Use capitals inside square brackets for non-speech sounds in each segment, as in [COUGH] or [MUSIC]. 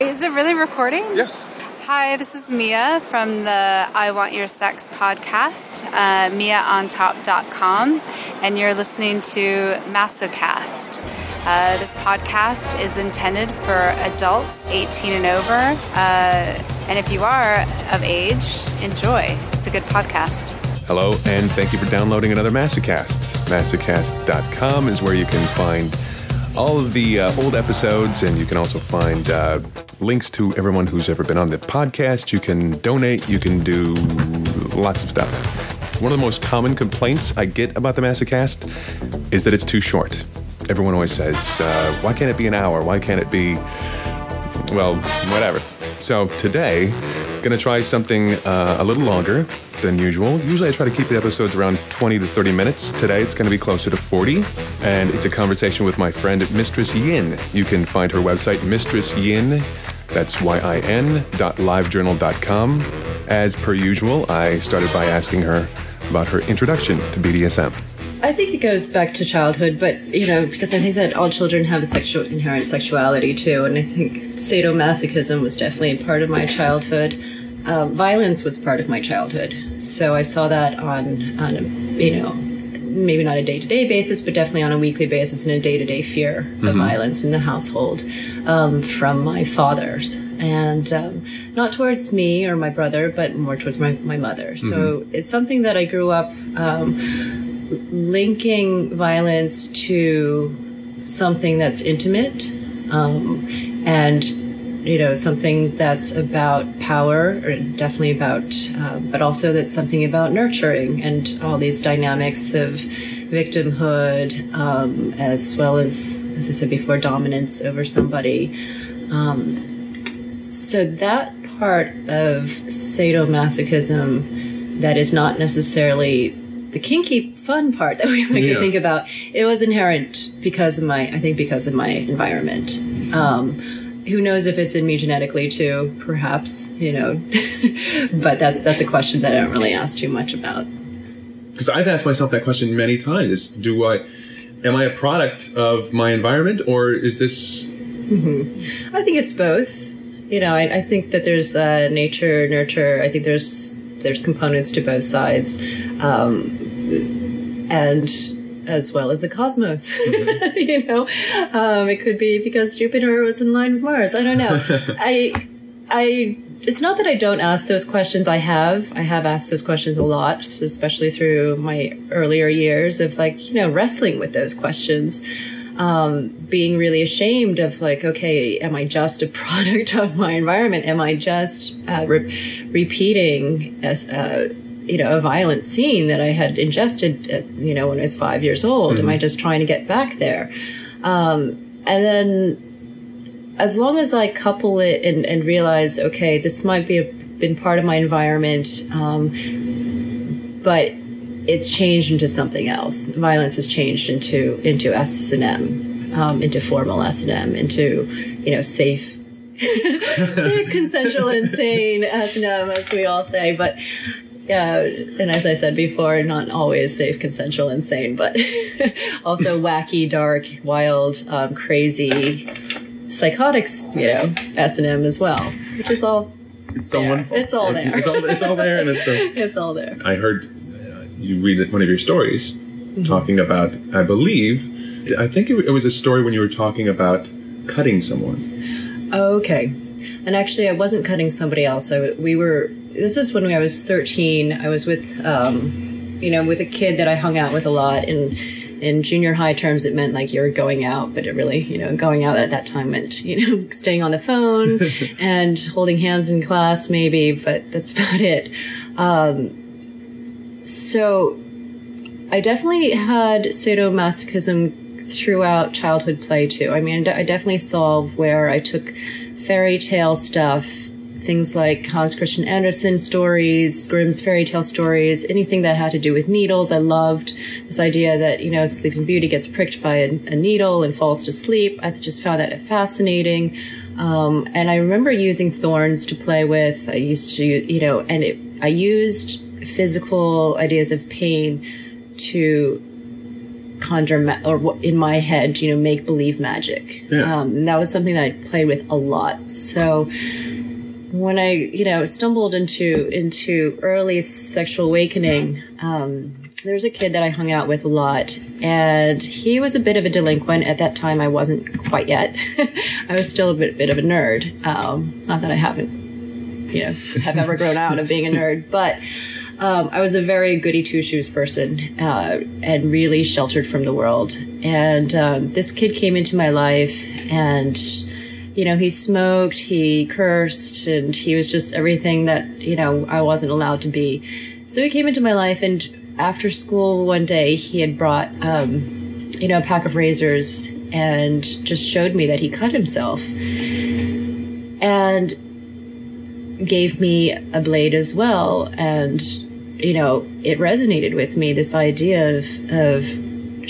Is it really recording? Yeah. Hi, this is Mia from the I Want Your Sex podcast, uh, MiaOnTop.com, and you're listening to Masocast. Uh, this podcast is intended for adults 18 and over, uh, and if you are of age, enjoy. It's a good podcast. Hello, and thank you for downloading another Masocast. Masocast.com is where you can find all of the uh, old episodes, and you can also find uh, links to everyone who's ever been on the podcast. You can donate, you can do lots of stuff. One of the most common complaints I get about the Masocast is that it's too short. Everyone always says, uh, why can't it be an hour? Why can't it be, well, whatever. So today, gonna try something uh, a little longer than usual. Usually I try to keep the episodes around 20 to 30 minutes. Today it's gonna be closer to 40, and it's a conversation with my friend Mistress Yin. You can find her website, Mistress Yin. That's Y-I-N dot livejournal.com. As per usual, I started by asking her about her introduction to BDSM. I think it goes back to childhood, but you know, because I think that all children have a sexual inherent sexuality too, and I think sadomasochism was definitely a part of my childhood. Um, violence was part of my childhood, so I saw that on on a, you know maybe not a day to day basis, but definitely on a weekly basis and a day to day fear of violence in the household um, from my fathers. And um, not towards me or my brother, but more towards my, my mother. So it's something that I grew up um, linking violence to something that's intimate um, and you know something that's about power or definitely about uh, but also that's something about nurturing and all these dynamics of victimhood um, as well as as i said before dominance over somebody. Um, so that part of sadomasochism that is not necessarily the kinky fun part that we like Yeah. to think about it was inherent because of my i think because of my environment um, who knows if it's in me genetically too perhaps you know [LAUGHS] but that's that's a question that i don't really ask too much about Because I've asked myself that question many times: Is do I, am I a product of my environment, or is this? I think it's both. You know, I, I think that there's uh, nature, nurture. I think there's there's components to both sides, um, and as well as the cosmos. [LAUGHS] you know, um, it could be because Jupiter was in line with Mars. I don't know. [LAUGHS] I I. It's not that I don't ask those questions. I have. I have asked those questions a lot, especially through my earlier years of like, you know, wrestling with those questions um, being really ashamed of like, okay, am I just a [LAUGHS] product of my environment? Am I just uh, re- repeating as uh, you know a violent scene that I had ingested, uh, you know, when I was five years old? Am I just trying to get back there? Um, and then, as long as I couple it and, and realize, okay, this might be a, been part of my environment, um, but it's changed into something else. Violence has changed into into S and M, um, into formal S and M, into you know safe, [LAUGHS] safe, consensual, [LAUGHS] insane S and M, as we all say. But yeah, and as I said before, not always safe, consensual, insane, but [LAUGHS] also wacky, dark, wild, um, crazy, psychotics. You know, S and M as well, which is all It's all wonderful. it's all there. It's all, it's all there, and it's. [LAUGHS] it's all there. I heard uh, you read one of your stories Mm-hmm. talking about. I believe. I think it was a story when you were talking about cutting someone. Okay. And actually, I wasn't cutting somebody else. I, we were. This is when I was thirteen. I was with, um, you know, with a kid that I hung out with a lot. And in junior high terms, it meant like you're going out, but it really, you know, going out at that time meant, [LAUGHS] you know, staying on the phone [LAUGHS] and holding hands in class, maybe. But that's [LAUGHS] about it. Um, so, I definitely had sadomasochism throughout childhood play too. I mean, I definitely saw where I took fairy tale stuff, things like Hans Christian Andersen stories, Grimm's fairy tale stories, anything that had to do with needles. I loved this idea that, you know, Sleeping Beauty gets pricked by a, a needle and falls to sleep. I just found that fascinating. Um, and I remember using thorns to play with. I used to, you know, and it, I used physical ideas of pain to conjure ma- or in my head, you know, make believe magic. Yeah. Um, and that was something that I played with a lot. So when I, you know, stumbled into into early sexual awakening, um, there was a kid that I hung out with a lot, and he was a bit of a delinquent. At that time, I wasn't quite yet. [LAUGHS] I was still a bit bit of a nerd. Um, not that I haven't, you know, have ever grown out of being a nerd, [LAUGHS] but um, I was a very goody two shoes person uh, and really sheltered from the world. And um, this kid came into my life, and you know, he smoked, he cursed, and he was just everything that you know I wasn't allowed to be. So he came into my life, and after school one day, he had brought um, you know a pack of razors and just showed me that he cut himself. And gave me a blade as well and you know it resonated with me this idea of of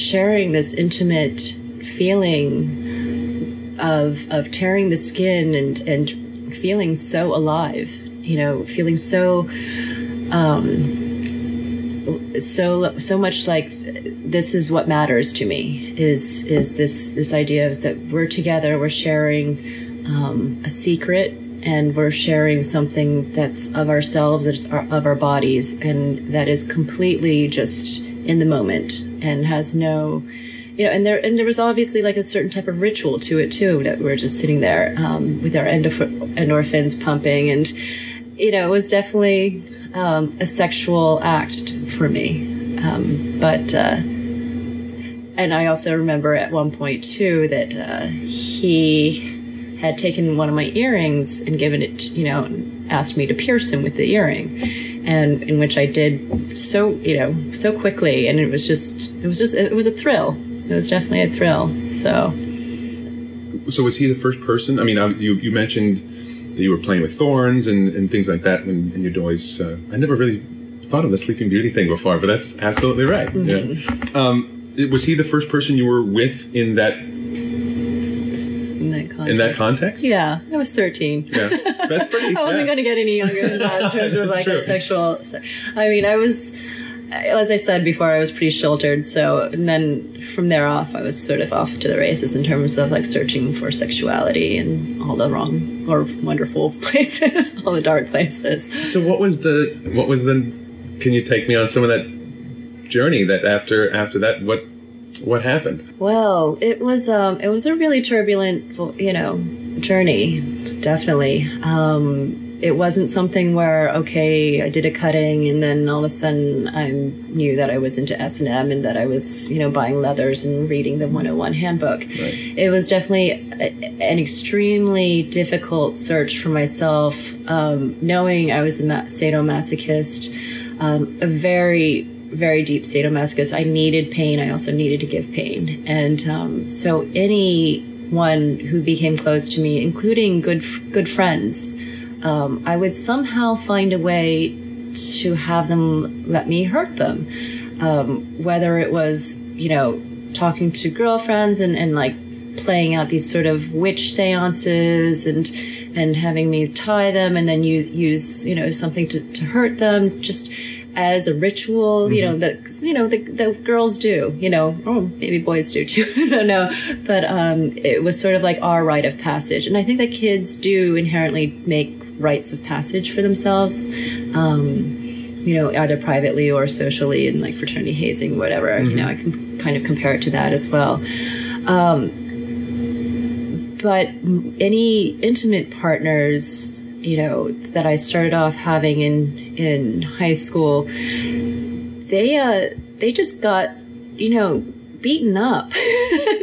sharing this intimate feeling of of tearing the skin and and feeling so alive you know feeling so um so so much like this is what matters to me is is this this idea that we're together we're sharing um, a secret and we're sharing something that's of ourselves that's our, of our bodies and that is completely just in the moment and has no you know and there and there was obviously like a certain type of ritual to it too that we're just sitting there um, with our endorph- endorphins pumping. And you know it was definitely um, a sexual act for me. Um, but uh, and I also remember at one point too that uh, he had taken one of my earrings and given it, you know, asked me to pierce him with the earring, and in which I did so, you know, so quickly, and it was just, it was just, it was a thrill. It was definitely a thrill. So So was he the first person? I mean, uh, you you mentioned that you were playing with thorns and, and things like that, and, and you'd always. Uh, I never really thought of the Sleeping Beauty thing before, but that's absolutely right. Yeah. Um, was he the first person you were with in that in that context, in that context? yeah, I was thirteen. Yeah, that's pretty. [LAUGHS] I wasn't yeah. going to get any younger than that in terms of like a sexual. I mean, I was, as I said before, I was pretty sheltered. So, and then from there off, I was sort of off to the races in terms of like searching for sexuality and all the wrong or wonderful [LAUGHS] places, all the dark places. So what was the what was the? Can you take me on some of that journey that after after that what what happened? Well, it was um, it was a really turbulent, you know, journey. Definitely. Um, it wasn't something where okay, I did a cutting and then all of a sudden I knew that I was into S and M and that I was you know buying leathers and reading the 101 handbook. It was definitely a, an extremely difficult search for myself, um, knowing I was a ma- sadomasochist, um, a very very deep sadomasochist. I needed pain. I also needed to give pain, and um, so anyone who became close to me, including good good friends, um, I would somehow find a way to have them let me hurt them. Um, whether it was you know talking to girlfriends and, and like playing out these sort of witch seances and and having me tie them and then use use you know something to, to hurt them just as a ritual you know that you know the, the girls do you know. Or maybe boys do too. [LAUGHS] I don't know. But um, it was sort of like our rite of passage. And i think that kids do inherently make rites of passage for themselves um, you know either privately or socially in like fraternity hazing whatever you know i can kind of compare it to that as well. But any intimate partners you know that i started off having in in high school they uh they just got you know beaten up. [LAUGHS]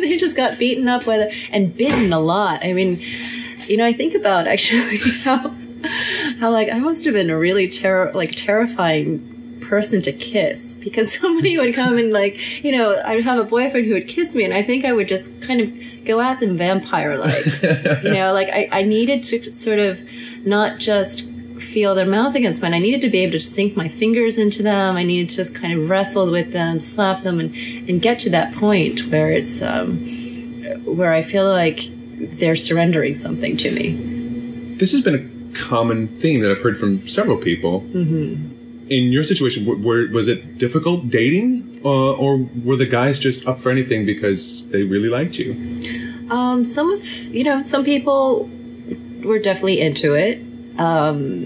They just got beaten up with and bitten a lot. I mean you know i think about actually [LAUGHS] how how like i must have been a really terror like terrifying person to kiss because [LAUGHS] somebody would come and like you know i'd have a boyfriend who would kiss me and i think i would just kind of go at them vampire like [LAUGHS] you know like I, I needed to sort of not just feel their mouth against mine. I needed to be able to sink my fingers into them. I needed to just kind of wrestle with them slap them and and get to that point where it's um where i feel like they're surrendering something to me. This has been a common theme that I've heard from several people. Mm-hmm. In your situation, w- were, was it difficult dating, uh, or were the guys just up for anything because they really liked you? Um, some of you know, some people were definitely into it. Um,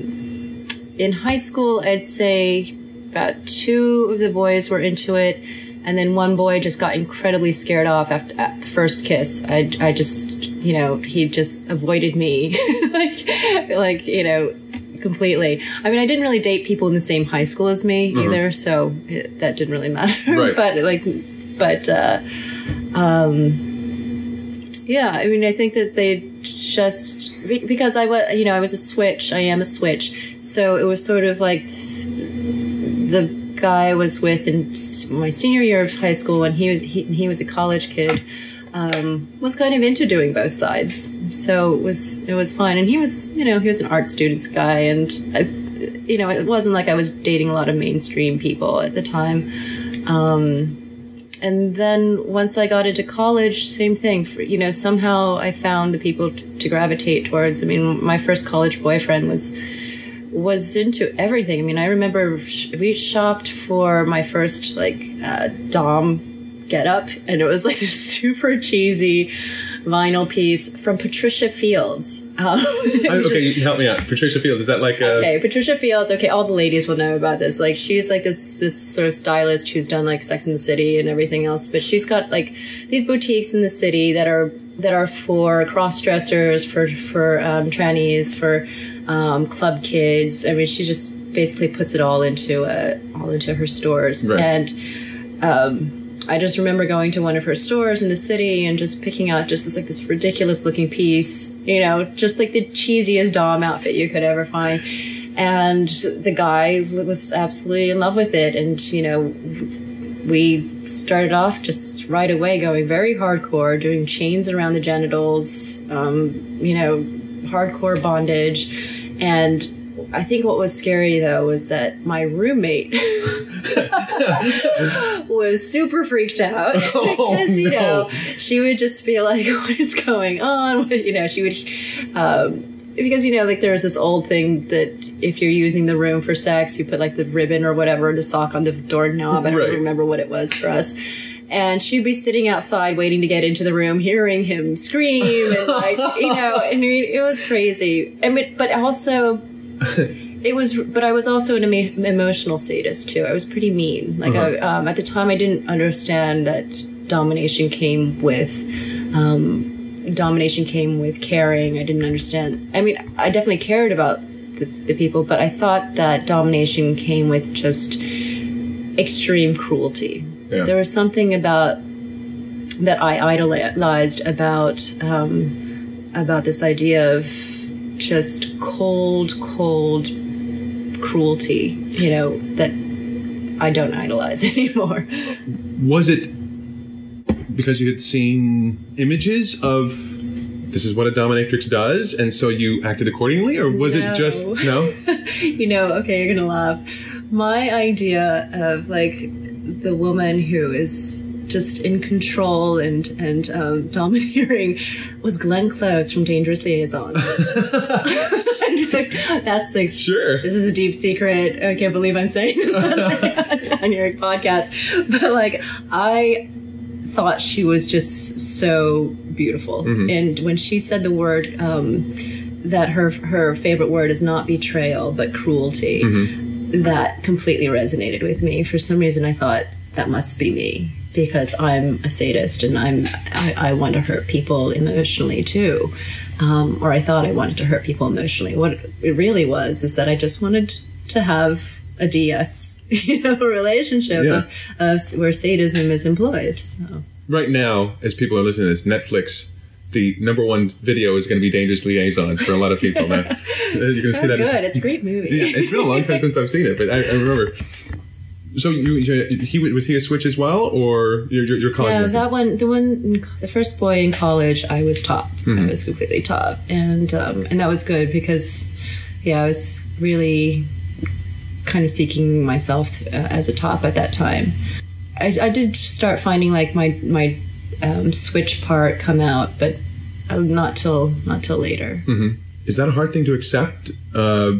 in high school, I'd say about two of the boys were into it, and then one boy just got incredibly scared off after at the first kiss. I, I just, you know, he just avoided me, [LAUGHS] like, like you know, completely. I mean, I didn't really date people in the same high school as me either, so it, that didn't really matter. [LAUGHS] Right. but like, but. Uh, yeah, I mean, I think that they just because I was, you know, I was a switch. I am a switch, so it was sort of like the guy I was with in my senior year of high school when he was he, he was a college kid. Um, was kind of into doing both sides, so it was it was fine. And he was, you know, he was an art students guy, and I, you know, it wasn't like I was dating a lot of mainstream people at the time. Um, and then once I got into college, same thing. For, you know, somehow I found the people t- to gravitate towards. I mean, my first college boyfriend was was into everything. I mean, I remember sh- we shopped for my first like uh, Dom get up, and it was like [LAUGHS] this super cheesy vinyl piece from Patricia Fields. Um, it [LAUGHS] okay, just- help me out. Patricia Fields, is that like a. Okay, Patricia Fields. Okay, all the ladies will know about this. Like, she's like this this sort of stylist who's done like Sex in the City and everything else. But she's got like these boutiques in the city that are that are for cross dressers, for for um, trannies, for um, club kids. I mean, she just basically puts it all into uh, all into her stores. Right. And um, I just remember going to one of her stores in the city and just picking out just this like this ridiculous looking piece, you know, just like the cheesiest Dom outfit you could ever find. And the guy was absolutely in love with it, and you know, we started off just right away going very hardcore, doing chains around the genitals, um, you know, hardcore bondage, and. I think what was scary though was that my roommate [LAUGHS] was super freaked out [LAUGHS] Oh, [LAUGHS] because you no. know she would just be like, "What is going on?" You know, she would um, because you know like there's this old thing that if you're using the room for sex, you put like the ribbon or whatever, the sock on the doorknob. I don't Right. remember what it was for us. And she'd be sitting outside waiting to get into the room, hearing him scream, and like you know, and it was crazy. I mean, but also [LAUGHS] it was but i was also an emo- emotional sadist too. I was pretty mean. Like I, um, at the time i didn't understand that domination came with um, domination came with caring. I didn't understand i mean i definitely cared about the, the people but i thought that domination came with just extreme cruelty. Yeah. there was something about that i idolized about um, about this idea of just cold, cold cruelty, you know, that I don't idolize [LAUGHS] anymore. Was it because you had seen images of this is what a dominatrix does, and so you acted accordingly, or was No. it just no? [LAUGHS] you know, okay, you're gonna laugh. My idea of like the woman who is just in control and and um, [LAUGHS] domineering was Glenn Close from Dangerous Liaisons. [LAUGHS] [LAUGHS] That's the Sure. this is a deep secret. I can't believe I'm saying this on, on your podcast. But like, I thought she was just so beautiful, and when she said the word um, that her her favorite word is not betrayal but cruelty, that completely resonated with me. For some reason, I thought that must be me because I'm a sadist and I'm I, I want to hurt people emotionally too um, or I thought I wanted to hurt people emotionally. What it really was is that I just wanted to have a DS, [LAUGHS] you know, relationship Yeah. of, of where sadism is employed. So. Right now, as people are listening to this, Netflix. The number one video is going to be Dangerous Liaisons for a lot of people now. You're going to see Oh, that. good! It's a great movie. Yeah, it's been a long time [LAUGHS] since I've seen it, but I, I remember. So you, you, he was he a switch as well, or your your, your college? Yeah, that one, the one, the first boy in college, I was top. Mm-hmm. I was completely top, and um, and that was good because, yeah, I was really kind of seeking myself uh, as a top at that time. I, I did start finding like my my um, switch part come out, but uh, not till not till later. Is that a hard thing to accept? Uh,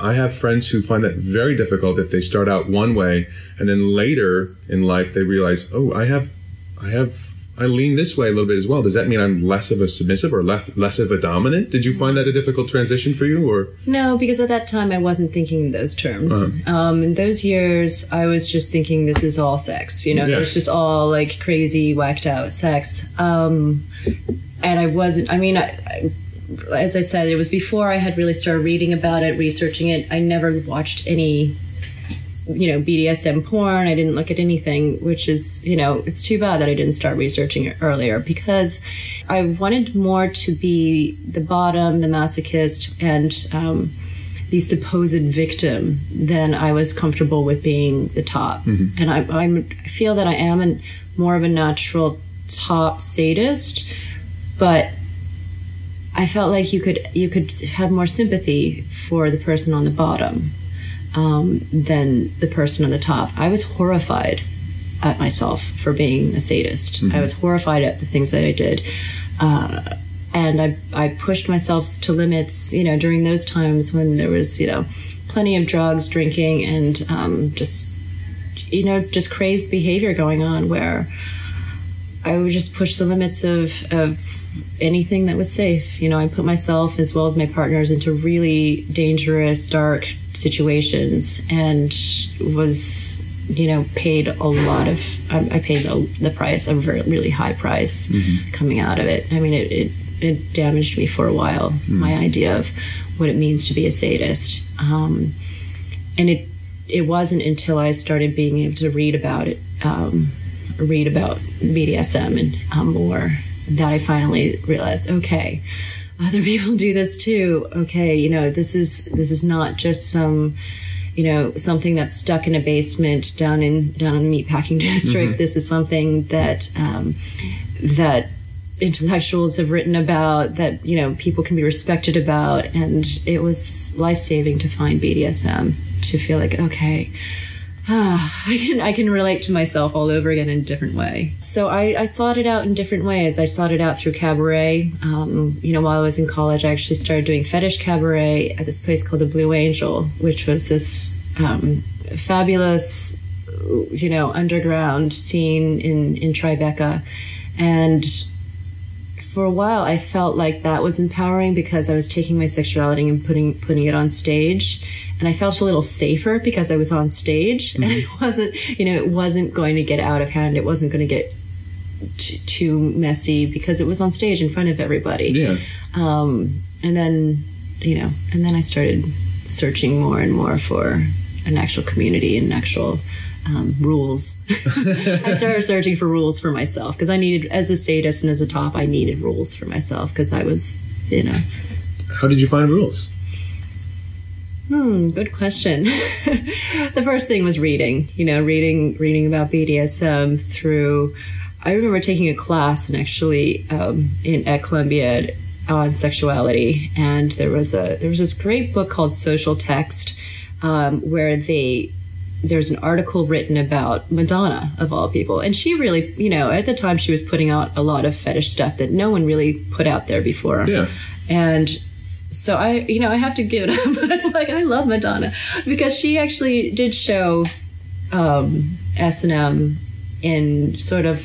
I have friends who find that very difficult if they start out one way and then later in life they realize, oh, I have, I have, I lean this way a little bit as well. Does that mean I'm less of a submissive or less, less of a dominant? Did you find that a difficult transition for you or? No, because at that time I wasn't thinking those terms. Um, in those years, I was just thinking this is all sex. You know, Yeah. it was just all like crazy, whacked out sex. Um, and I wasn't. I mean, I, I, as I said, it was before I had really started reading about it, researching it. I never watched any, you know, BDSM porn. I didn't look at anything, which is, you know, it's too bad that I didn't start researching it earlier because I wanted more to be the bottom, the masochist, and um, the supposed victim than I was comfortable with being the top. And I, I'm, I feel that I am an, more of a natural top sadist, but I felt like you could you could have more sympathy for the person on the bottom um, than the person on the top. I was horrified at myself for being a sadist. I was horrified at the things that I did. Uh, and I, I pushed myself to limits, you know, during those times when there was, you know, plenty of drugs, drinking, and um, just, you know, just crazed behavior going on where I would just push the limits of, of anything that was safe. You know, I put myself as well as my partners into really dangerous, dark situations and was, you know, paid a lot of, I, I paid the, the price, a very, really high price coming out of it. I mean, it, it, it damaged me for a while, my idea of what it means to be a sadist. Um, and it, it wasn't until I started being able to read about it, um, read about BDSM and um, more that I finally realized, okay, other [LAUGHS] people do this too. Okay, you know, this is this is not just some, you know, something that's stuck in a basement down in down in the meatpacking [LAUGHS] district. This is something that um, that intellectuals have written about that you know people can be respected about and it was life-saving to find bdsm to feel like okay [SIGHS] I can I can relate to myself all over again in a different way. So I, I sought it out in different ways. I sought it out through cabaret. Um, you know, while I was in college, I actually started doing fetish cabaret at this place called the Blue Angel, which was this um, fabulous, you know, underground scene in in Tribeca, and for a while I felt like that was empowering because I was taking my sexuality and putting putting it on stage. And I felt a little safer because I was on stage. [LAUGHS] And it wasn't you know it wasn't going to get out of hand. It wasn't going to get t- too messy because it was on stage in front of everybody. Yeah. um, and then you know and then I started searching more and more for an actual community and actual um, rules. I started searching for rules for myself because I needed, as a sadist and as a top, I needed rules for myself because I was, you know. How did you find rules? Hmm, good question. [LAUGHS] the first thing was reading. You know, reading reading about BDSM through. I remember taking a class and actually um, in at Columbia on sexuality, and there was a there was this great book called Social Text um, where they there's an article written about Madonna of all people, and she really, you know, at the time she was putting out a lot of fetish stuff that no one really put out there before, Yeah. and so I, you know, I have to give it up. [LAUGHS] But like I love Madonna because she actually did show um, S and M in sort of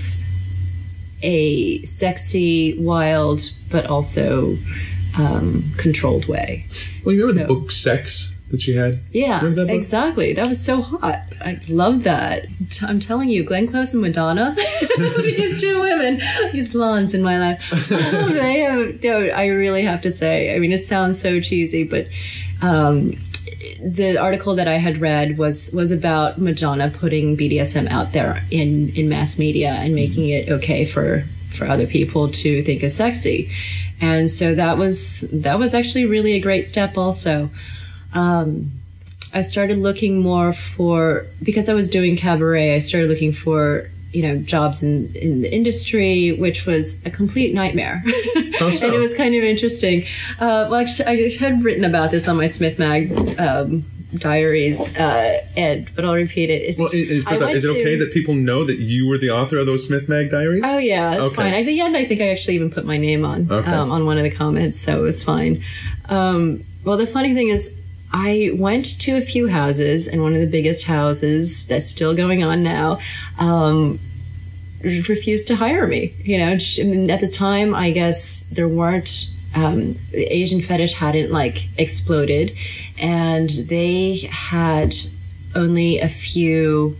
a sexy, wild, but also um, controlled way. Well, you remember So- the book Sex that she had? Yeah, that exactly. That was so hot. I love that. I'm telling you, Glenn Close and Madonna, [LAUGHS] these two women, these blondes in my life. Oh, [LAUGHS] they have, no, I really have to say, I mean, it sounds so cheesy, but um, the article that I had read was was about Madonna putting BDSM out there in in mass media and making it okay for for other people to think is sexy. And so that was that was actually really a great step also. Um, I started looking more for because I was doing cabaret. I started looking for you know jobs in in the industry, which was a complete nightmare, [LAUGHS] How so? and it was kind of interesting. Uh, well, actually, I had written about this on my Smith Mag um, diaries, uh, and but I'll repeat it. It's, Well, is, is it okay to- that people know that you were the author of those Smith Mag diaries? Oh yeah, that's Okay. fine. At the end, I think I actually even put my name on Okay. um, on one of the comments, so it was fine. Um, well, the funny thing is, I went to a few houses, and one of the biggest houses that's still going on now um, refused to hire me. You know, I mean, at the time, I guess there weren't um, the Asian fetish hadn't like exploded, and they had only a few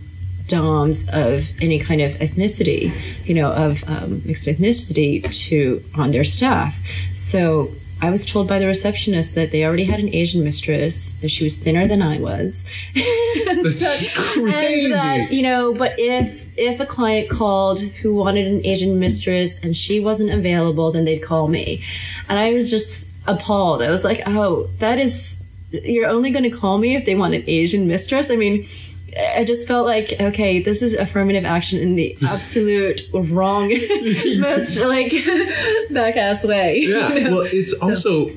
doms of any kind of ethnicity, you know, of um, mixed ethnicity to on their staff. So I was told by the receptionist that they already had an Asian mistress, that she was thinner than I was. [LAUGHS] and That's that- crazy. And that, you know, but if if a client called who wanted an Asian mistress and she wasn't available, then they'd call me. And I was just appalled. I was like, oh, that is you're only going to call me if they want an Asian mistress. I mean, I just felt like, okay, this is affirmative action in the absolute wrong, [LAUGHS] most like back ass way. Yeah. you know? Well, it's [LAUGHS] also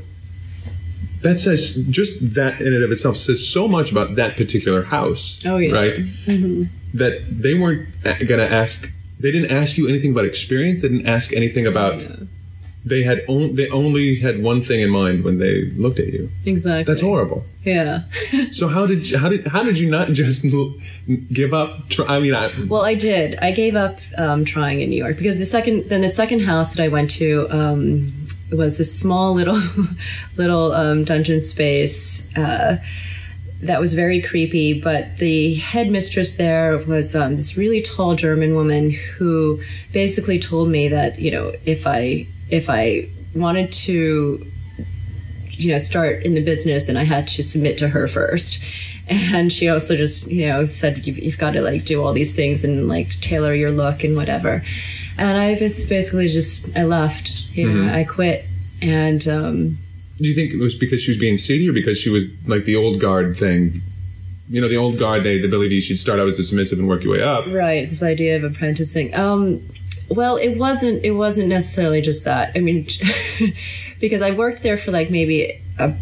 that says just that in and of itself says so much about that particular house. Oh, yeah. Right. Mm-hmm. That they weren't going to ask. They didn't ask you anything about experience. They didn't ask anything about. They had on, They only had one thing in mind when they looked at you. exactly. That's horrible. Yeah. [LAUGHS] So how did how did how did you not just [LAUGHS] give up? Try, I mean, I, Well, I did. I gave up um, trying in New York because the second, then the second house that I went to um, was this small little, [LAUGHS] little um, dungeon space uh, that was very creepy. But the headmistress there was um, this really tall German woman who basically told me that you know if I if I wanted to you know start in the business then i had to submit to her first and she also just you know said you've, you've got to like do all these things and like tailor your look and whatever and i just basically just i left you know i quit and um do you think it was because she was being seedy, or because she was like the old guard thing? You know, the old guard. They the believe you should start out as a submissive and work your way up. right this idea of apprenticing um well it wasn't it wasn't necessarily just that. I mean [LAUGHS] because i worked there for like maybe a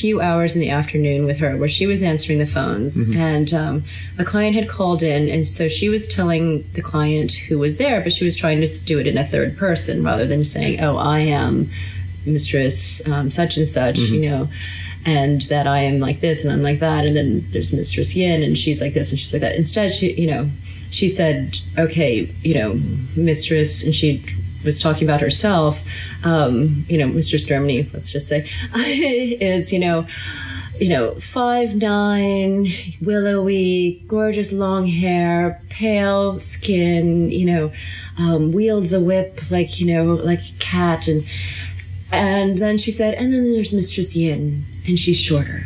few hours in the afternoon with her where she was answering the phones. And um, a client had called in and so she was telling the client who was there but she was trying to do it in a third person rather than saying oh i am mistress um, such and such you know and that i am like this and i'm like that and then there's mistress yin and she's like this and she's like that. Instead she you know she said okay you know mistress and she was talking about herself um, you know mistress germany let's just say [LAUGHS] is you know you know, five nine, willowy, gorgeous long hair, pale skin, you know, um, wields a whip like you know, like a cat, and and then she said, and then there's Mistress Yin, and she's shorter,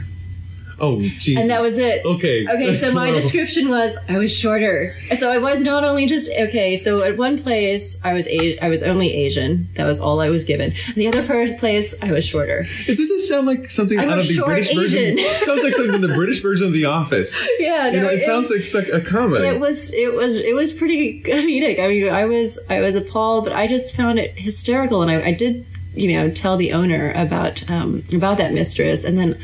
Oh, Jesus. and that was it. Okay, Okay, so my horrible. description was I was shorter. So I was not only just okay. So at one place I was a- I was only Asian. That was all I was given. And the other per- place I was shorter. It doesn't sound like something I'm out of the British Asian. version. sounds like something in the British version of The Office. [LAUGHS] Yeah, You no, know, it sounds like such a comedy. it was it was it was pretty comedic. I mean, I was I was appalled, but I just found it hysterical, and I, I did you know tell the owner about um, about that mistress, and then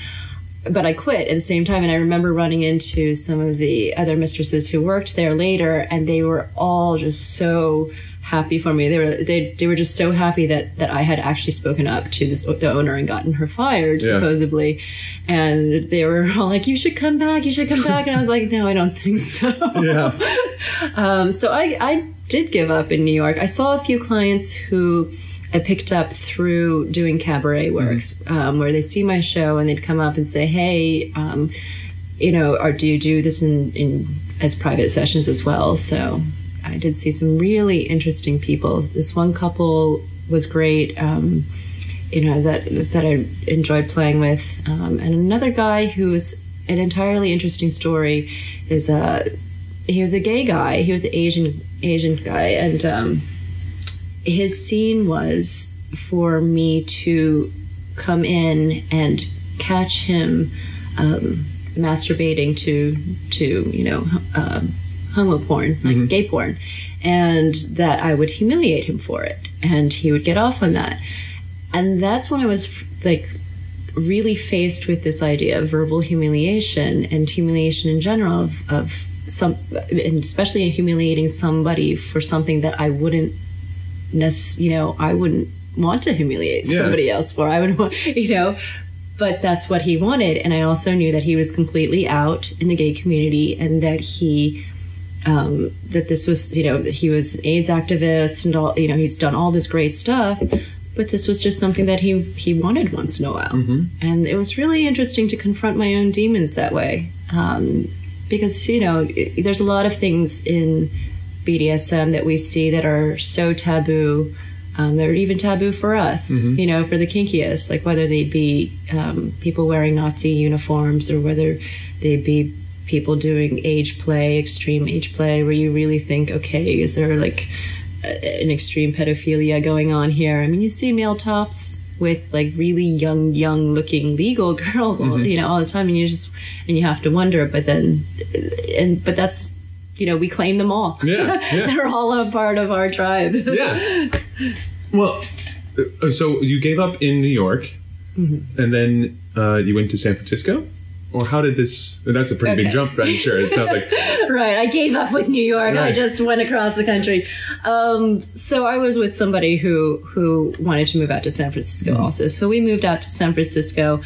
but I quit at the same time. And I remember running into some of the other mistresses who worked there later, and they were all just so happy for me. They were they, they were just so happy that that I had actually spoken up to this, the owner and gotten her fired Yeah. supposedly, and they were all like, "You should come back. You should come back." And I was like, "No, I don't think so." yeah. [LAUGHS] Um, so I, I did give up in New York. I saw a few clients who I picked up through doing cabaret works, um, where they see my show and they'd come up and say, "Hey, um, you know, or do you do this in, in as private sessions as well?" So I did see some really interesting people. This one couple was great. Um, you know that that I enjoyed playing with, um, and another guy who was an entirely interesting story is uh, he was a gay guy. He was an Asian Asian guy, and um, his scene was for me to come in and catch him um, masturbating to to you know um, homo porn, like gay porn, and that I would humiliate him for it, and he would get off on that, and that's when I was like really faced with this idea of verbal humiliation and humiliation in general of, of some and especially humiliating somebody for something that I wouldn't you know I wouldn't want to humiliate Yeah. somebody else for I would want [LAUGHS] you know but that's what he wanted. And I also knew that he was completely out in the gay community and that he, um, that this was, you know, he was an AIDS activist and all, you know, he's done all this great stuff. But this was just something that he he wanted once in a while, and it was really interesting to confront my own demons that way, um, because you know it, there's a lot of things in BDSM that we see that are so taboo. Um, they're even taboo for us, you know, for the kinkiest, like whether they be um, people wearing Nazi uniforms or whether they be people doing age play, extreme age play, where you really think, okay, is there like a- an extreme pedophilia going on here? I mean, you see male tops with like really young, young looking legal [LAUGHS] girls, all, you know, all the time, and you just and you have to wonder. But then, and but that's you know, we claim them all. Yeah, [LAUGHS] yeah. They're all a part of our tribe. Yeah. Well, uh, so you gave up in New York, Mm-hmm. and then uh, you went to San Francisco, or how did this? That's a pretty big jump, I'm sure. It sounds like [LAUGHS] right. I gave up with New York. I just went across the country. Um, so I was with somebody who who wanted to move out to San Francisco also. So we moved out to San Francisco,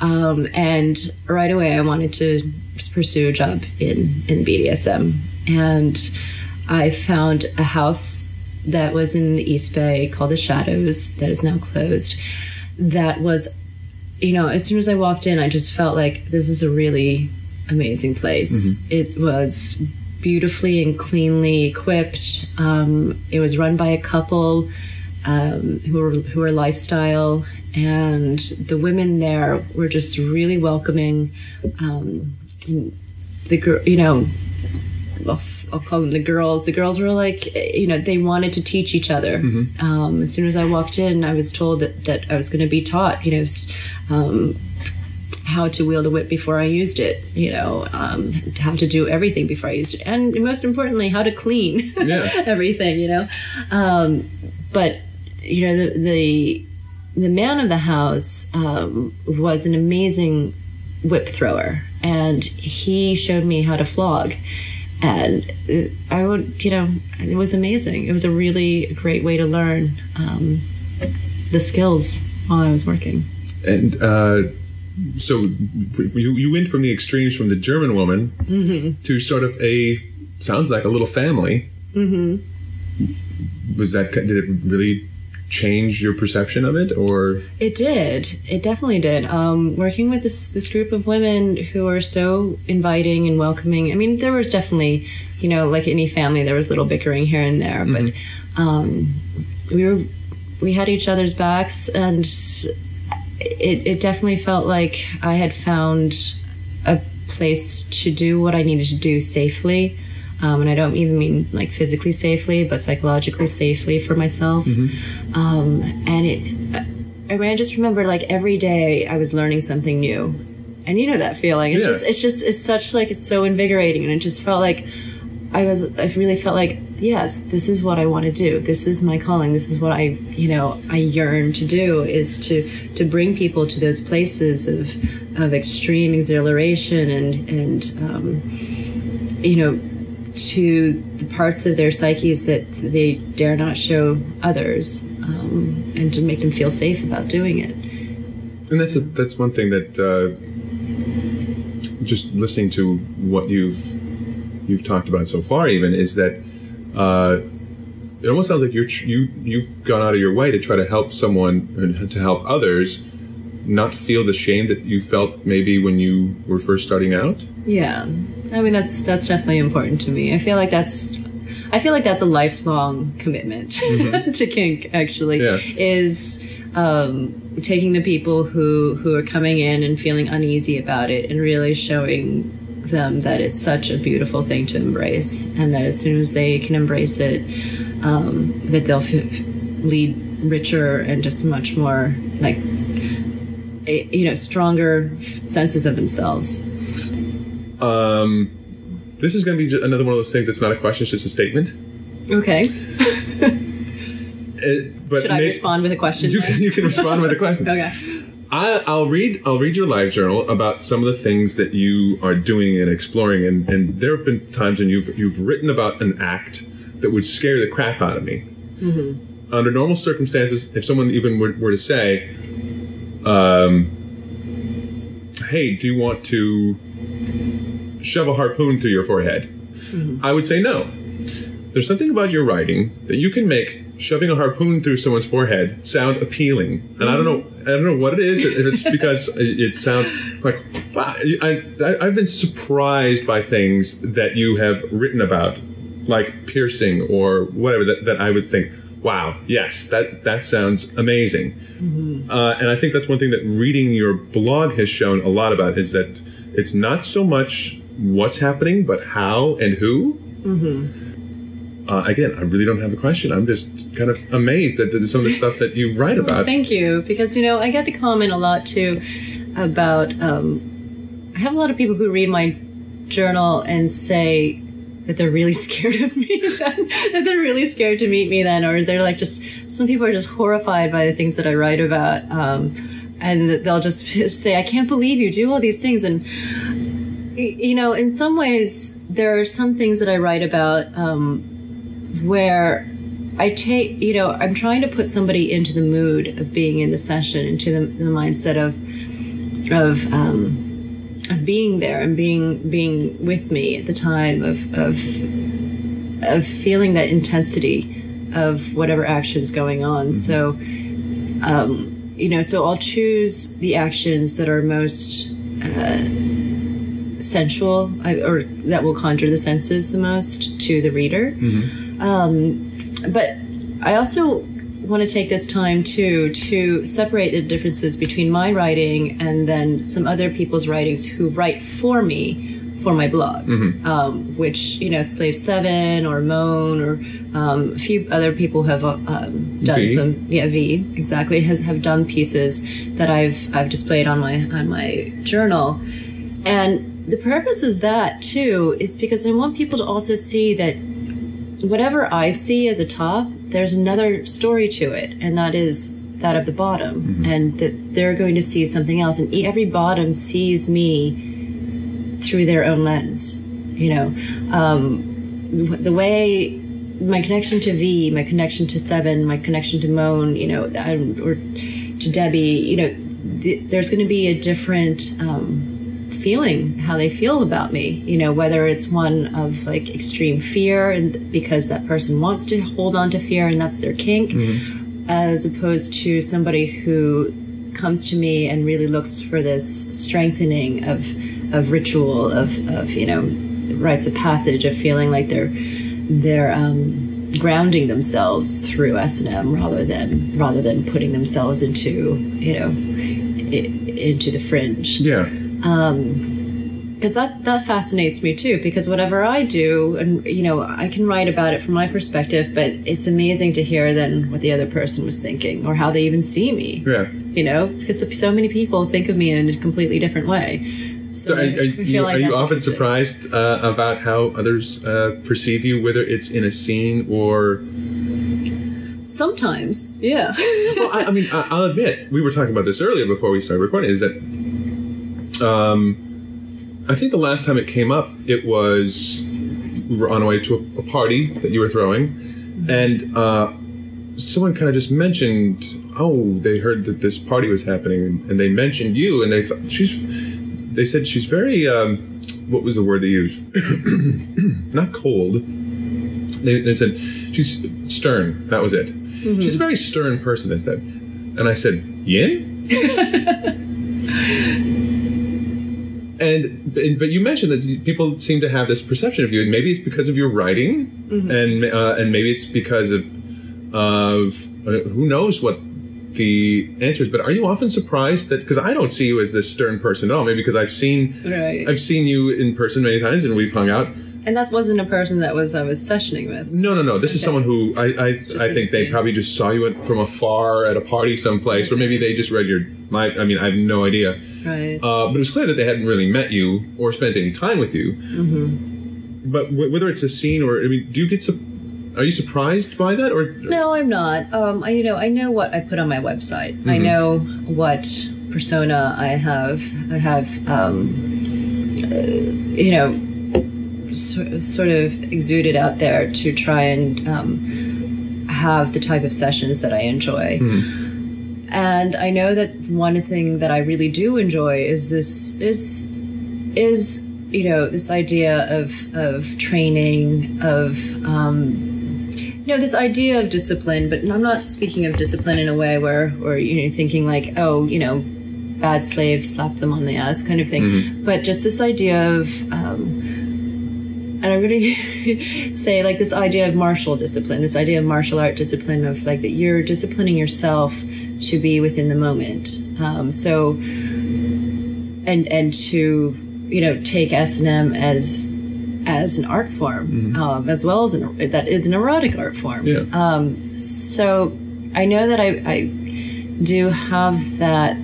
um, and right away I wanted to pursue a job in in BDSM, and I found a house that was in the East Bay called the Shadows that is now closed. That was you know, as soon as I walked in, I just felt like this is a really amazing place. It was beautifully and cleanly equipped. Um, it was run by a couple um, who were who were lifestyle, and the women there were just really welcoming. Um, the girl, you know. I'll, I'll call them the girls. The girls were like, you know, they wanted to teach each other. Um, as soon as I walked in, I was told that, that I was going to be taught, you know, um, how to wield a whip before I used it, you know, um, how to do everything before I used it, and most importantly, how to clean Yeah. [LAUGHS] everything, you know. Um, but you know, the, the the man of the house um, was an amazing whip thrower, and he showed me how to flog. And I would, you know, it was amazing. It was a really great way to learn um, the skills while I was working. and uh, so you you went from the extremes from the German woman Mm-hmm. to sort of a sounds like a little family. Mm-hmm. Was that did it really change your perception of it, or It did. It definitely did. Um, working with this this group of women who are so inviting and welcoming. I mean, there was definitely, you know, like any family, there was little bickering here and there, but um, we were we had each other's backs, and it it definitely felt like I had found a place to do what I needed to do safely. Um, and I don't even mean like physically safely, but psychologically safely for myself. Um, and it, I mean, I just remember like every day I was learning something new, and you know that feeling. It's Yeah. just, it's just, it's such like it's so invigorating, and it just felt like I was, I really felt like yes, this is what I want to do. This is my calling. This is what I, you know, I yearn to do is to to bring people to those places of of extreme exhilaration and and um, you know to the parts of their psyches that they dare not show others, um, and to make them feel safe about doing it. And that's a, that's one thing that uh, just listening to what you've you've talked about so far, even is that uh, it almost sounds like you're you you've gone out of your way to try to help someone and to help others not feel the shame that you felt maybe when you were first starting out. Yeah, I mean that's that's definitely important to me. I feel like that's I feel like that's a lifelong commitment [LAUGHS] to kink. Actually, Yeah. is um, taking the people who who are coming in and feeling uneasy about it and really showing them that it's such a beautiful thing to embrace, and that as soon as they can embrace it, um, that they'll f- lead richer and just much more like a, you know stronger senses of themselves. Um, this is going to be another one of those things that's not a question; it's just a statement. Okay. It, but Should I may- respond with a question? You can, you can respond with a question. [LAUGHS] Okay. I, I'll read. I'll read your live journal about some of the things that you are doing and exploring, and, and there have been times when you've you've written about an act that would scare the crap out of me. Under normal circumstances, if someone even were, were to say, um, hey, do you want to shove a harpoon through your forehead? I would say no. There's something about your writing that you can make shoving a harpoon through someone's forehead sound appealing, and I don't know, I don't know what it is. If it's because [LAUGHS] it sounds like wow, I, I, I've been surprised by things that you have written about, like piercing or whatever that, that I would think, wow, yes, that that sounds amazing. Uh, and I think that's one thing that reading your blog has shown a lot about is that it's not so much what's happening, but how and who. Uh, again, I really don't have a question. I'm just kind of amazed at the, some of the stuff that you write about. Thank you, because you know I get the comment a lot too about. Um, I have a lot of people who read my journal and say that they're really [LAUGHS] scared of me. Then that they're really scared to meet me. Then, or they're like just some people are just horrified by the things that I write about, um, and they'll just [LAUGHS] say, "I can't believe you do all these things." And you know, in some ways, there are some things that I write about um, where I take, you know, I'm trying to put somebody into the mood of being in the session, into the, the mindset of, of, um, of being there and being being with me at the time of of of feeling that intensity of whatever action's going on. So, um, you know, so I'll choose the actions that are most uh, sensual I, or that will conjure the senses the most to the reader. Um, but I also want to take this time too to separate the differences between my writing and then some other people's writings who write for me for my blog, um, which you know, Slave Seven or Moan or um, a few other people have uh, um, done V. some. Yeah, V exactly has, have done pieces that I've I've displayed on my on my journal, and the purpose of that too is because I want people to also see that whatever I see as a top, there's another story to it, and that is that of the bottom, and that they're going to see something else, and every bottom sees me through their own lens. You know, um, the the way my connection to V, my connection to Seven, my connection to Moan, you know, um, or to Debbie, you know, th- there's going to be a different. Um, feeling how they feel about me you know whether it's one of like extreme fear and because that person wants to hold on to fear and that's their kink as opposed to somebody who comes to me and really looks for this strengthening of of ritual of of you know rites of passage of feeling like they're they're um grounding themselves through S&M rather than rather than putting themselves into you know into the fringe Yeah. Because that that fascinates me too because whatever i do and you know i can write about it from my perspective but it's amazing to hear then what the other person was thinking or how they even see me Yeah. you know because so many people think of me in a completely different way So, are, are I you, are you often surprised uh, about how others uh, perceive you, whether it's in a scene or? sometimes yeah [LAUGHS] Well, I, I mean, I, I'll admit, we were talking about this earlier before we started recording. Is that, um, I think the last time it came up, it was we were on our way to a, a party that you were throwing, and uh, someone kind of just mentioned, oh, they heard that this party was happening, and they mentioned you, and they thought she's. They said she's very. Um, what was the word they used? [CLEARS THROAT] Not cold. They, they said she's stern. That was it. She's a very stern person. They said, and I said, Yin. [LAUGHS] and but- but you mentioned that people seem to have this perception of you, and maybe it's because of your writing, and uh, and maybe it's because of of uh, who knows what the answer is. But are you often surprised that because I don't see you as this stern person at all? Maybe because I've seen Right. I've seen you in person many times, and we've hung out. and that wasn't a person that was i was sessioning with No, no, no. This is someone who I I, I think they probably just saw you from afar at a party someplace, or maybe they just read your. My, I mean, I have no idea. Right Uh, but it was clear that they hadn't really met you or spent any time with you. Mm-hmm. But w- whether it's a scene or I mean, do you get? Su- are you surprised by that or? No, I'm not. Um, I, you know, I know what I put on my website. I know what persona I have. I have, um, uh, you know, so, sort of exuded out there to try and um, have the type of sessions that I enjoy. And I know that one thing that I really do enjoy is this is is you know this idea of of training of um, you know this idea of discipline but i'm not speaking of discipline in a way where where you know thinking like oh you know bad slave slap them on the ass kind of thing mm-hmm. but just this idea of um, and i'm going [LAUGHS] to say like this idea of martial discipline this idea of martial art discipline of like that you're disciplining yourself to be within the moment um, so and and to you know take S and M as as an art form, mm-hmm. um, as well as an that is an erotic art form. Yeah. Um, so I know that I, I do have that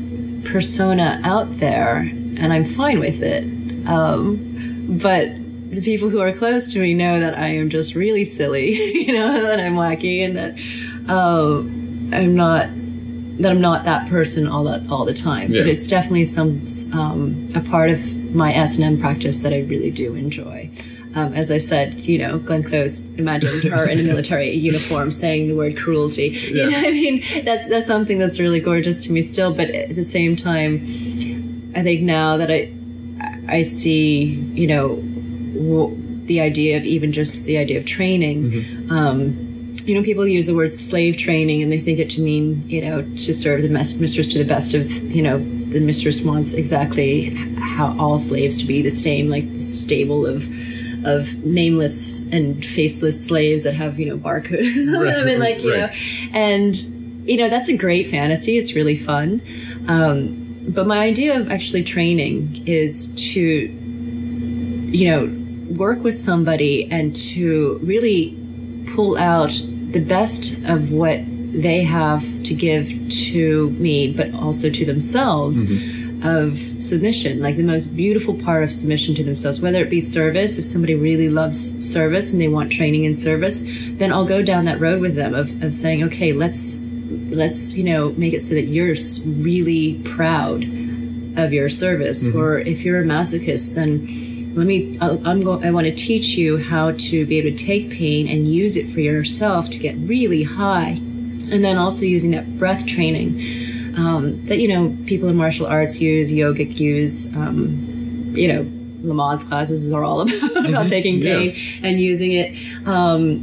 persona out there, and I'm fine with it. Um, but the people who are close to me know that I am just really silly, [LAUGHS] you know, [LAUGHS] that I'm wacky, and that uh, I'm not that I'm not that person all that all the time. Yeah. But it's definitely some um, a part of my S&M practice that I really do enjoy. Um, as I said, you know, Glenn Close imagined her in a [LAUGHS] military uniform saying the word cruelty. Yeah. You know, I mean, that's that's something that's really gorgeous to me still. But at the same time, I think now that I I see, you know, w- the idea of even just the idea of training. Mm-hmm. Um, you know, people use the word slave training and they think it to mean, you know, to serve the mistress to the best of, you know, the mistress wants exactly how all slaves to be the same, like the stable of of nameless and faceless slaves that have you know barcodes on them and like you right. know, and you know that's a great fantasy. It's really fun. Um, but my idea of actually training is to you know work with somebody and to really pull out the best of what they have to give to me, but also to themselves. Mm-hmm. Of submission, like the most beautiful part of submission to themselves, whether it be service, if somebody really loves service and they want training in service, then I'll go down that road with them of, of saying, okay, let's let's you know make it so that you're really proud of your service mm-hmm. or if you're a masochist then let me i'm going i want to teach you how to be able to take pain and use it for yourself to get really high and then also using that breath training um, that you know people in martial arts use, yogic use. Um, you know, Lamaze classes are all [LAUGHS] about, mm-hmm. about taking pain yeah. and using it. Um,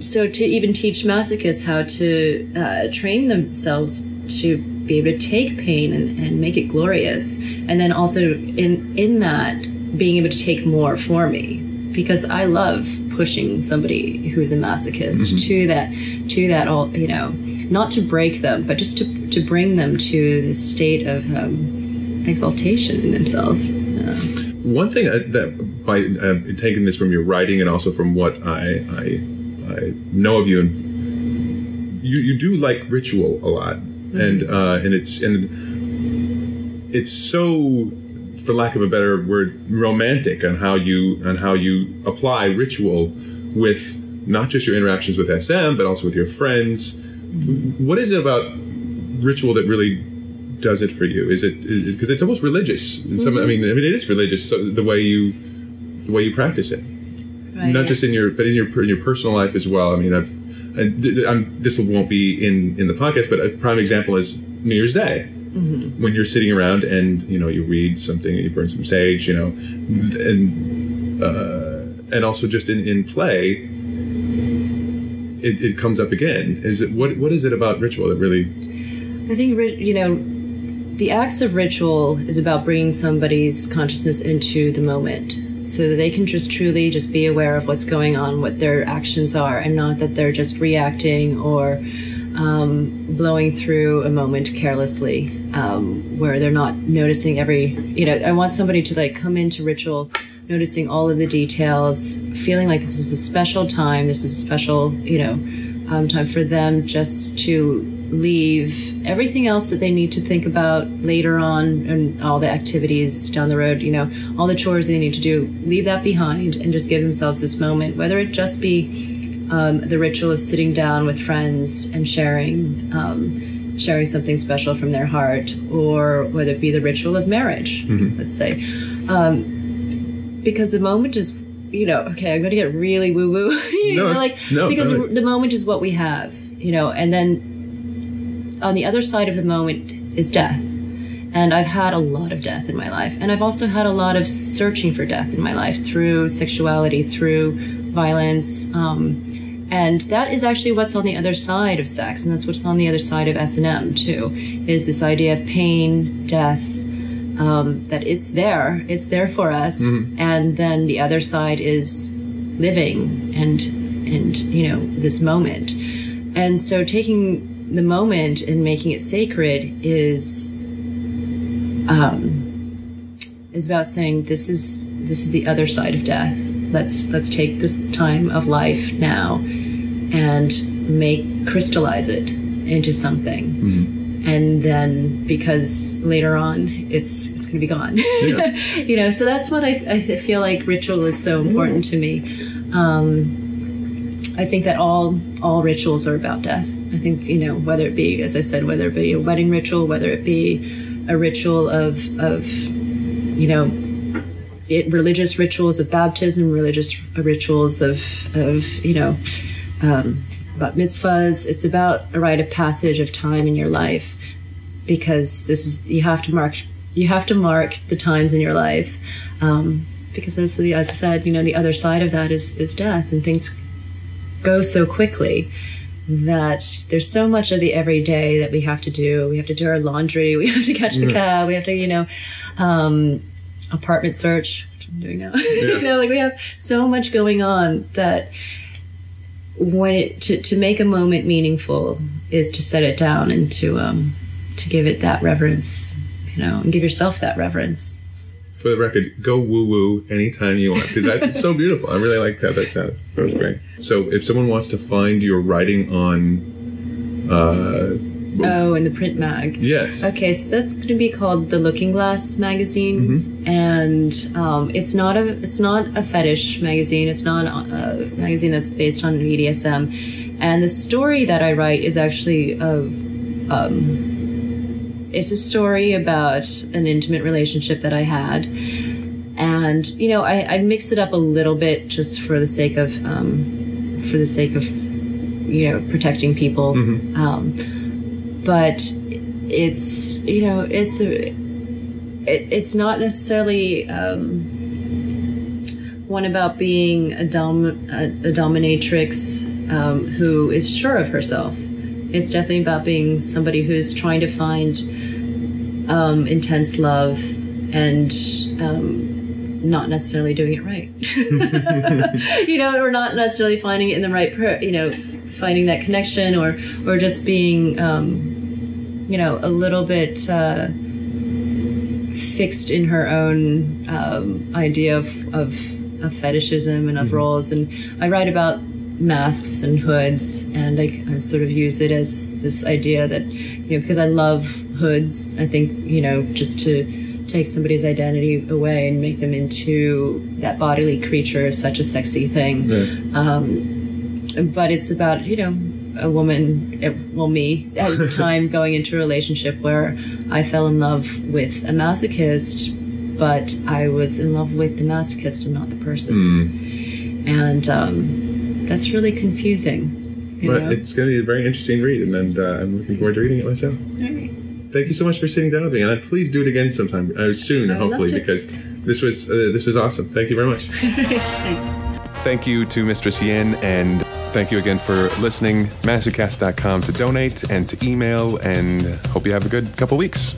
so to even teach masochists how to uh, train themselves to be able to take pain and, and make it glorious, and then also in in that being able to take more for me because I love pushing somebody who's a masochist mm-hmm. to that to that all you know not to break them but just to, to bring them to the state of um, exaltation in themselves uh, one thing that by uh, taking this from your writing and also from what I, I, I know of you and you, you do like ritual a lot mm-hmm. and uh, and it's and it's so for lack of a better word romantic on how you on how you apply ritual with not just your interactions with SM, but also with your friends. What is it about ritual that really does it for you? Is it because it, it's almost religious? In some, mm-hmm. I mean, I mean, it is religious. So the way you the way you practice it, right, not yeah. just in your but in your in your personal life as well. I mean, I've and I'm, this won't be in in the podcast, but a prime example is New Year's Day. Mm-hmm. When you're sitting around and you know you read something, you burn some sage, you know, and uh, and also just in in play, it, it comes up again. Is it what what is it about ritual that really? I think you know, the acts of ritual is about bringing somebody's consciousness into the moment, so that they can just truly just be aware of what's going on, what their actions are, and not that they're just reacting or um, blowing through a moment carelessly, um, where they're not noticing every. You know, I want somebody to like come into ritual noticing all of the details, feeling like this is a special time, this is a special, you know, um, time for them just to leave everything else that they need to think about later on and all the activities down the road, you know, all the chores they need to do, leave that behind and just give themselves this moment, whether it just be um, the ritual of sitting down with friends and sharing. Um, sharing something special from their heart, or whether it be the ritual of marriage, mm-hmm. let's say. Um, because the moment is you know okay i'm going to get really woo woo [LAUGHS] you no, know like no, because no. the moment is what we have you know and then on the other side of the moment is death. And I've had a lot of death in my life. And I've also had a lot of searching for death in my life through sexuality, through violence. Um, and that is actually what's on the other side of sex. And that's what's on the other side of S&M, too, is this idea of pain, death, um, that it's there, it's there for us. Mm-hmm. And then the other side is living and, and, you know, this moment. And so taking the moment and making it sacred is um, is about saying this is this is the other side of death. Let's let's take this time of life now and make crystallize it into something. And then because later on it's it's going to be gone. [LAUGHS] Yeah. you know, so that's what I, I feel like ritual is so important to me. Um, I think that all all rituals are about death. I think you know whether it be, as I said, whether it be a wedding ritual, whether it be a ritual of of you know it, religious rituals of baptism, religious rituals of of you know um, about mitzvahs. It's about a rite of passage of time in your life because this is you have to mark you have to mark the times in your life um, because as, the, as I said, you know the other side of that is is death and things go so quickly that there's so much of the everyday that we have to do. We have to do our laundry. [LAUGHS] We have to catch the cab. We have to, you know, um, apartment search, which I'm doing now. [LAUGHS] you know, like we have so much going on that when it to, to make a moment meaningful is to set it down and to um, to give it that reverence, you know, and give yourself that reverence. For the record, go woo woo anytime you want. That's so beautiful. I really liked how that sounded. That was great. So, if someone wants to find your writing on, uh, Oh, in the print mag. yes, Okay, so that's going to be called the Looking Glass magazine, and um, it's not a it's not a fetish magazine. It's not a magazine that's based on BDSM, and the story that I write is actually a, um, it's a story about an intimate relationship that I had, and you know I, I mix it up a little bit just for the sake of um, for the sake of you know protecting people. Um, but it's you know it's a it, it's not necessarily um, one about being a dom a, a dominatrix um, who is sure of herself. It's definitely about being somebody who's trying to find um, intense love and um, not necessarily doing it right. [LAUGHS] you know, or not necessarily finding it in the right, per- you know, finding that connection, or or just being, um, you know, a little bit uh, fixed in her own um, idea of, of of fetishism and of roles. And I write about masks and hoods, and I, I sort of use it as this idea that, you know, because I love hoods, I think, you know, just to take somebody's identity away and make them into that bodily creature is such a sexy thing. Um, but it's about, you know, a woman, eh, well, me, at the [LAUGHS] time going into a relationship where I fell in love with a masochist, but I was in love with the masochist and not the person. And um, that's really confusing. But know? it's going to be a very interesting read, and, and uh, I'm looking forward to reading it myself. Thank you so much for sitting down with me, and please do it again sometime uh, soon, I hopefully, because this was uh, this was awesome. Thank you very much. [LAUGHS] Thanks. Thank you to Mistress Yin, and thank you again for listening. Masocast.com to donate and to email, and hope you have a good couple weeks.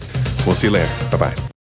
We'll see you later. Bye bye.